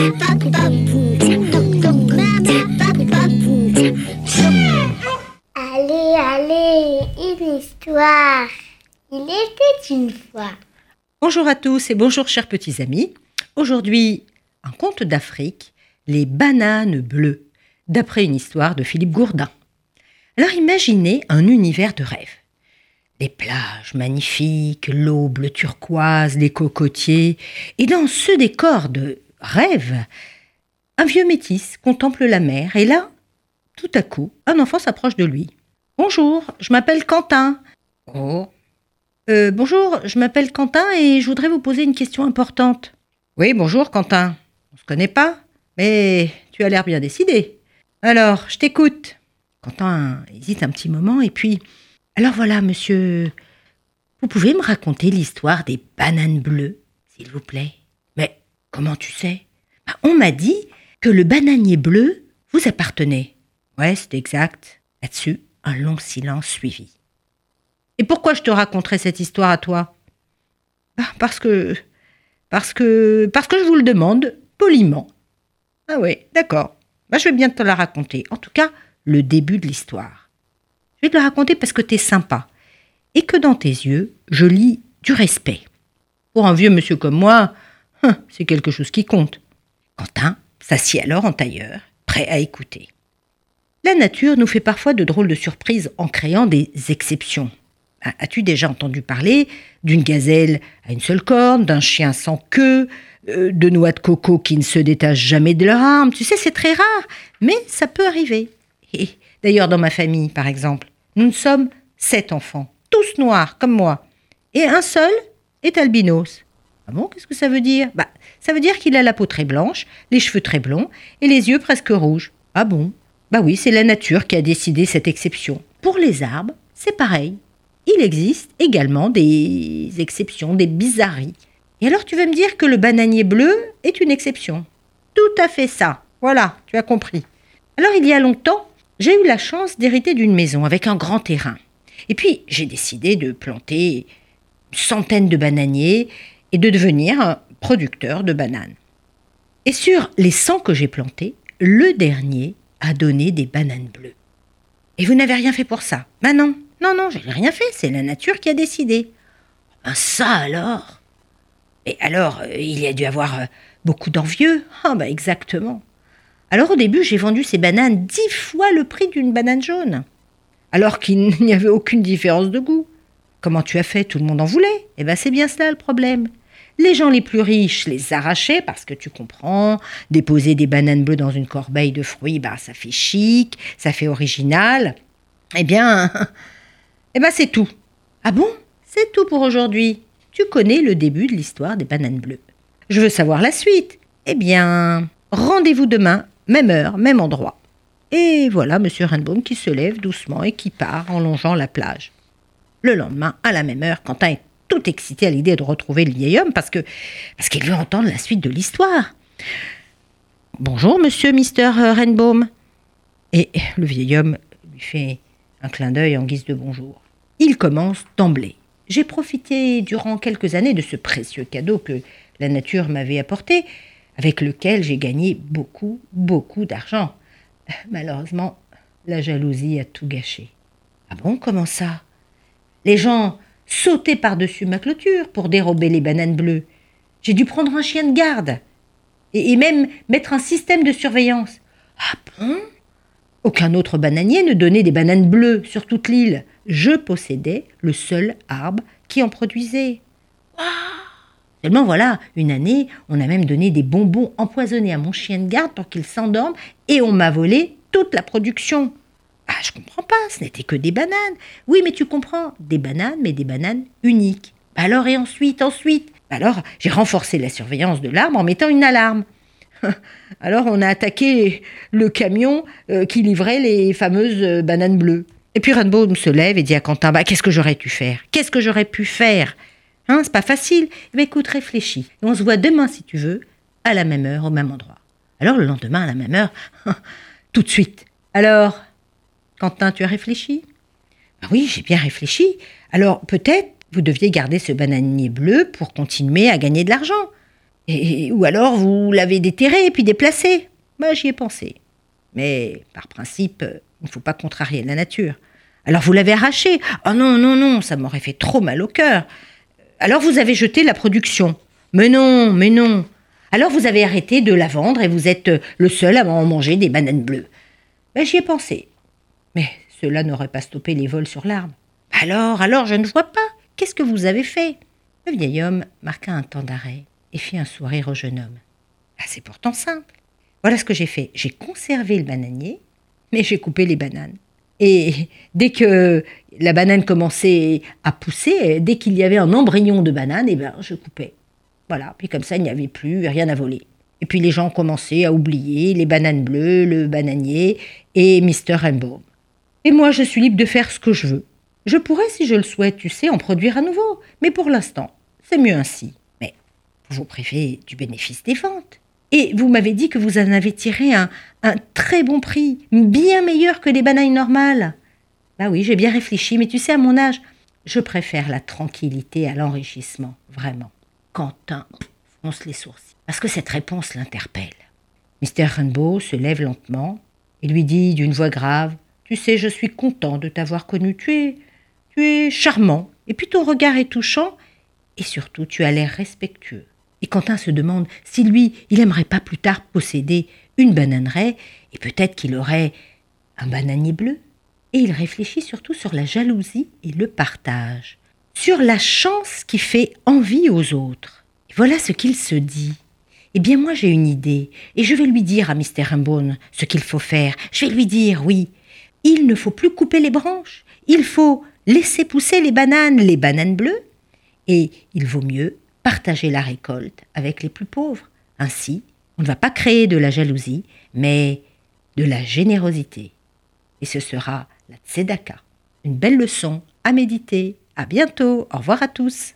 Allez, allez, une histoire. Il était une fois. Bonjour à tous et bonjour chers petits amis. Aujourd'hui, un conte d'Afrique, les bananes bleues, d'après une histoire de Philippe Gourdin. Alors imaginez un univers de rêve. Des plages magnifiques, l'eau bleu turquoise, les cocotiers, et dans ce décor de rêve, un vieux métis contemple la mer, et là, tout à coup, un enfant s'approche de lui. Bonjour, je m'appelle Quentin. Oh. Euh, bonjour, je m'appelle Quentin et je voudrais vous poser une question importante. Oui, bonjour Quentin. On se connaît pas, mais tu as l'air bien décidé. Alors, je t'écoute. Quentin hésite un petit moment et puis alors voilà, monsieur, vous pouvez me raconter l'histoire des bananes bleues, s'il vous plaît? Comment tu sais? Bah, On m'a dit que le bananier bleu vous appartenait. Ouais, c'est exact. Là-dessus, un long silence suivit. Et pourquoi je te raconterais cette histoire à toi? Bah, Parce que. Parce que. Parce que je vous le demande poliment. Ah oui, d'accord. Bah, je vais bien te la raconter. En tout cas, le début de l'histoire. Je vais te le raconter parce que tu es sympa et que dans tes yeux, je lis du respect. Pour un vieux monsieur comme moi, hein, c'est quelque chose qui compte. Quentin s'assit alors en tailleur, prêt à écouter. La nature nous fait parfois de drôles de surprises en créant des exceptions. Ah, as-tu déjà entendu parler d'une gazelle à une seule corne, d'un chien sans queue, euh, de noix de coco qui ne se détachent jamais de leur arme? Tu sais, c'est très rare, mais ça peut arriver. Et d'ailleurs, dans ma famille, par exemple, nous sommes sept enfants, tous noirs comme moi, et un seul est albinos. Ah qu'est-ce que ça veut dire? Bah, ça veut dire qu'il a la peau très blanche, les cheveux très blonds et les yeux presque rouges. Ah bon? Bah oui, c'est la nature qui a décidé cette exception. Pour les arbres, c'est pareil. Il existe également des exceptions, des bizarreries. Et alors tu veux me dire que le bananier bleu est une exception? Tout à fait ça. Voilà, tu as compris. Alors il y a longtemps, j'ai eu la chance d'hériter d'une maison avec un grand terrain. Et puis, j'ai décidé de planter une centaine de bananiers et de devenir un producteur de bananes. Et sur les 100 que j'ai plantés, le dernier a donné des bananes bleues. Et vous n'avez rien fait pour ça Ben non, non, non, j'ai rien fait, c'est la nature qui a décidé. Ben ça alors? Et alors, euh, il y a dû avoir euh, beaucoup d'envieux Ah ben exactement. Alors au début, j'ai vendu ces bananes dix fois le prix d'une banane jaune, alors qu'il n'y avait aucune différence de goût. Comment tu as fait? Tout le monde en voulait. Eh bien, c'est bien cela le problème. Les gens les plus riches les arrachaient parce que tu comprends, déposer des bananes bleues dans une corbeille de fruits, bah ça fait chic, ça fait original. Eh bien, eh ben c'est tout. Ah bon? C'est tout pour aujourd'hui. Tu connais le début de l'histoire des bananes bleues. Je veux savoir la suite. Eh bien, rendez-vous demain même heure, même endroit. Et voilà M. Rainbaum qui se lève doucement et qui part en longeant la plage. Le lendemain, à la même heure, Quentin est tout excité à l'idée de retrouver le vieil homme parce que parce qu'il veut entendre la suite de l'histoire. Bonjour, monsieur Mister Rainbaum. Et le vieil homme lui fait un clin d'œil en guise de bonjour. Il commence d'emblée. J'ai profité durant quelques années de ce précieux cadeau que la nature m'avait apporté avec lequel j'ai gagné beaucoup, beaucoup d'argent. Malheureusement, la jalousie a tout gâché. Ah bon, comment ça? Les gens sautaient par-dessus ma clôture pour dérober les bananes bleues. J'ai dû prendre un chien de garde et, même mettre un système de surveillance. Ah bon? Aucun autre bananier ne donnait des bananes bleues sur toute l'île. Je possédais le seul arbre qui en produisait. Seulement voilà, une année, on a même donné des bonbons empoisonnés à mon chien de garde pour qu'il s'endorme et on m'a volé toute la production. Ah, je comprends pas, ce n'était que des bananes. Oui, mais tu comprends, des bananes, mais des bananes uniques. Bah alors, et ensuite, ensuite? Bah Alors, j'ai renforcé la surveillance de l'arbre en mettant une alarme. Alors, on a attaqué le camion euh, qui livrait les fameuses euh, bananes bleues. Et puis Rainbow se lève et dit à Quentin Qu'est-ce que j'aurais pu faire? Qu'est-ce que j'aurais pu faire? Hein, c'est pas facile. Mais écoute, réfléchis. On se voit demain, si tu veux, à la même heure, au même endroit. Alors, le lendemain, à la même heure, tout de suite. Alors, Quentin, tu as réfléchi? Bah Oui, j'ai bien réfléchi. Alors, peut-être vous deviez garder ce bananier bleu pour continuer à gagner de l'argent. Et, ou alors vous l'avez déterré puis déplacé. Moi, j'y ai pensé. Mais par principe, il ne faut pas contrarier la nature. Alors vous l'avez arraché. Oh non, non, non, ça m'aurait fait trop mal au cœur. Alors vous avez jeté la production. Mais non, mais non. Alors vous avez arrêté de la vendre et vous êtes le seul à en manger des bananes bleues. Ben, J'y ai pensé. Mais cela n'aurait pas stoppé les vols sur l'arbre. Alors, alors, je ne vois pas. Qu'est-ce que vous avez fait? Le vieil homme marqua un temps d'arrêt et fit un sourire au jeune homme. Ah, c'est pourtant simple. Voilà ce que j'ai fait. J'ai conservé le bananier, mais j'ai coupé les bananes. Et dès que la banane commençait à pousser, dès qu'il y avait un embryon de banane, eh ben, je coupais. Voilà, puis comme ça, il n'y avait plus rien à voler. Et puis les gens commençaient à oublier les bananes bleues, le bananier et Mr. Rainbow. Et moi, je suis libre de faire ce que je veux. Je pourrais, si je le souhaite, tu sais, en produire à nouveau. Mais pour l'instant, c'est mieux ainsi. Mais vous préférez du bénéfice des ventes. Et vous m'avez dit que vous en avez tiré un, un très bon prix, bien meilleur que les bananes normales. Bah oui, j'ai bien réfléchi, mais tu sais, à mon âge, je préfère la tranquillité à l'enrichissement, vraiment. Quentin fronce les sourcils, parce que cette réponse l'interpelle. Mr. Rainbow se lève lentement et lui dit d'une voix grave Tu sais, je suis content de t'avoir connu. Tu es. Tu es charmant. Et puis ton regard est touchant. Et surtout, tu as l'air respectueux. Et Quentin se demande si lui, il aimerait pas plus tard posséder une bananeraie, et peut-être qu'il aurait un bananier bleu. Et il réfléchit surtout sur la jalousie et le partage, sur la chance qui fait envie aux autres. Et voilà ce qu'il se dit. Eh bien moi j'ai une idée, et je vais lui dire à Mr. Rambone ce qu'il faut faire. Je vais lui dire, oui, il ne faut plus couper les branches, il faut laisser pousser les bananes, les bananes bleues, et il vaut mieux partager la récolte avec les plus pauvres. Ainsi, on ne va pas créer de la jalousie, mais de la générosité. Et ce sera la tzedaka, une belle leçon à méditer. À bientôt. Au revoir à tous.